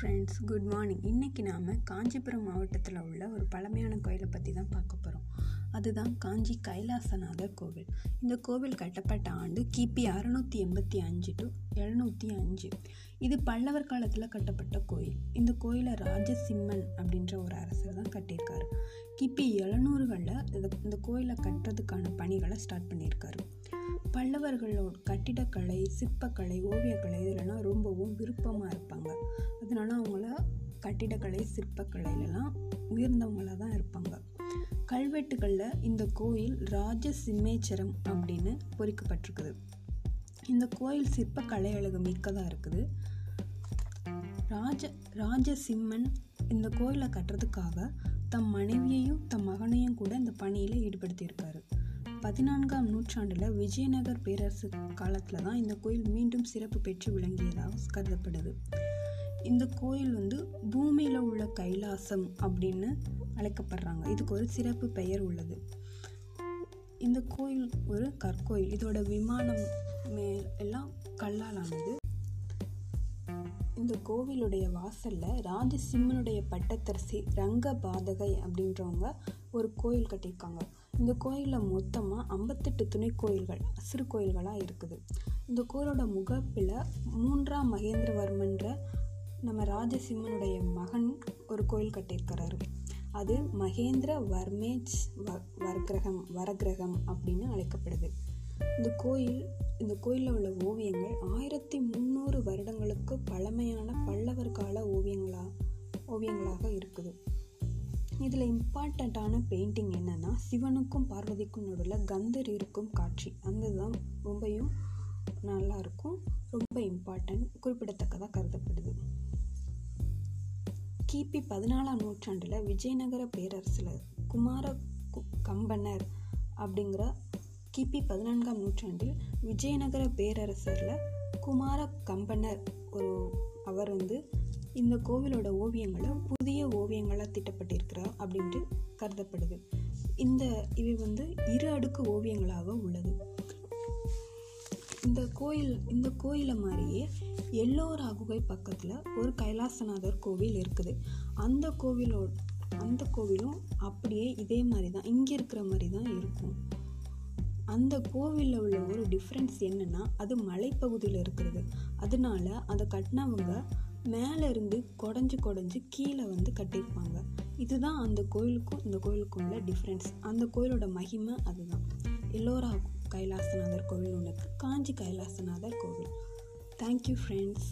Friends good morning இன்றைக்கி நாம் காஞ்சிபுரம் மாவட்டத்தில் உள்ள ஒரு பழமையான கோயிலை பற்றி தான் பார்க்க போகிறோம் அதுதான் காஞ்சி கைலாசநாதர் கோவில். இந்த கோவில் கட்டப்பட்ட ஆண்டு கிபி அறுநூற்றி எண்பத்தி அஞ்சு டு எழுநூற்றி அஞ்சு. இது பல்லவர் காலத்தில் கட்டப்பட்ட கோயில். இந்த கோயிலை ராஜசிம்மன் அப்படின்ற ஒரு அரசர் தான் கட்டியிருக்காரு. கிபி எழுநூறுகளில் இந்த கோயிலை கட்டுறதுக்கான பணிகளை ஸ்டார்ட் பண்ணியிருக்காரு. பல்லவர்களோட கட்டிடக்கலை சிற்பக்கலை ஓவியக்கலை இதெல்லாம் ரொம்பவும் விருப்பமாக இருப்பாங்க. அதனால அவங்கள கட்டிடக்கலை சிற்பக்கலையிலலாம் உயர்ந்தவங்களாக தான் இருப்பாங்க. கல்வெட்டுகளில் இந்த கோயில் ராஜ சிம்மேச்சரம் அப்படின்னு பொறிக்கப்பட்டிருக்குது. இந்த கோயில் சிற்ப கலை அழகு மிக்கதாக இருக்குது. ராஜ ராஜசிம்மன் இந்த கோயிலை கட்டுறதுக்காக தம் மனைவியையும் தம் மகனையும் கூட இந்த பணியில் ஈடுபடுத்தியிருக்காரு. பதினான்காம் நூற்றாண்டில் விஜயநகர் பேரரசு காலத்தில் தான் இந்த கோயில் மீண்டும் சிறப்பு பெற்று விளங்கியதாக கருதப்படுது. இந்த கோயில் வந்து பூமியில் உள்ள கைலாசம் அப்படின்னு அழைக்கப்படுறாங்க. இதுக்கு ஒரு சிறப்பு பெயர் உள்ளது. இந்த கோயில் ஒரு கற்கோயில். இதோட விமானம் மேல் எல்லாம் கல்லால் ஆனது இந்த கோவிலுடைய வாசலில் ராஜசிம்மனுடைய பட்டத்தரசி ரங்க பாதகை அப்படின்றவங்க ஒரு கோயில் கட்டியிருக்காங்க. இந்த கோயிலில் மொத்தமாக ஐம்பத்தெட்டு துணை கோயில்கள் சிறு கோயில்களாக இருக்குது. இந்த கோயிலோட முகப்பில் மூன்றாம் மகேந்திரவர்மன்ற நம்ம ராஜசிம்மனுடைய மகன் ஒரு கோயில் கட்டியிருக்கிறாரு. அது மகேந்திர வர்மேஜ் வ வர்கிரகம் வரகிரகம் அப்படின்னு அழைக்கப்படுது. இந்த கோயில் இந்த கோயிலில் உள்ள ஓவியங்கள் ஆயிரத்தி முந்நூறு வருடங்களுக்கு பழமையான பல்லவர் கால ஓவியங்களா ஓவியங்களாக இருக்குது. இதில் இம்பார்ட்டண்ட்டான பெயிண்டிங் என்னென்னா சிவனுக்கும் பார்வதிக்கும் நடுவில் கந்தர் இருக்கும் காட்சி. அந்த தான் ரொம்பையும் நல்லாயிருக்கும் ரொம்ப இம்பார்ட்டன்ட் குறிப்பிடத்தக்கதாக கருதப்படுது. கிபி பதினாலாம் நூற்றாண்டில் விஜயநகர பேரரசில் குமார கம்பனர் அப்படிங்கிற கிபி பதினான்காம் நூற்றாண்டில் விஜயநகர பேரரசரில் குமார கம்பனர் ஒரு அவர் வந்து இந்த கோவிலோட ஓவியங்களை புதிய ஓவியங்களாக திட்டப்பட்டிருக்கிறார் அப்படின்ட்டு கருதப்படுது. இந்த இவை வந்து இரு அடுக்கு ஓவியங்களாக உள்ளது. இந்த கோயில் இந்த கோயிலை மாதிரியே எல்லோரா குகை பக்கத்தில் ஒரு கைலாசநாதர் கோவில் இருக்குது. அந்த கோவிலோ அந்த கோவிலும் அப்படியே இதே மாதிரி தான் இங்கே இருக்கிற மாதிரி தான் இருக்கும். அந்த கோவிலில் உள்ள ஒரு டிஃப்ரென்ஸ் என்னென்னா அது மலைப்பகுதியில் இருக்கிறது. அதனால அதை கட்டினவங்க மேலே இருந்து குடஞ்சி குடஞ்சி கீழே வந்து கட்டியிருப்பாங்க. இதுதான் அந்த கோயிலுக்கும் இந்த கோயிலுக்கும் உள்ள டிஃப்ரென்ஸ் அந்த கோயிலோட மகிமை அதுதான். எல்லோரா கைலாசநாதர் கோவில் ஒன்று காஞ்சி கைலாசநாதர் கோவில். Thank you friends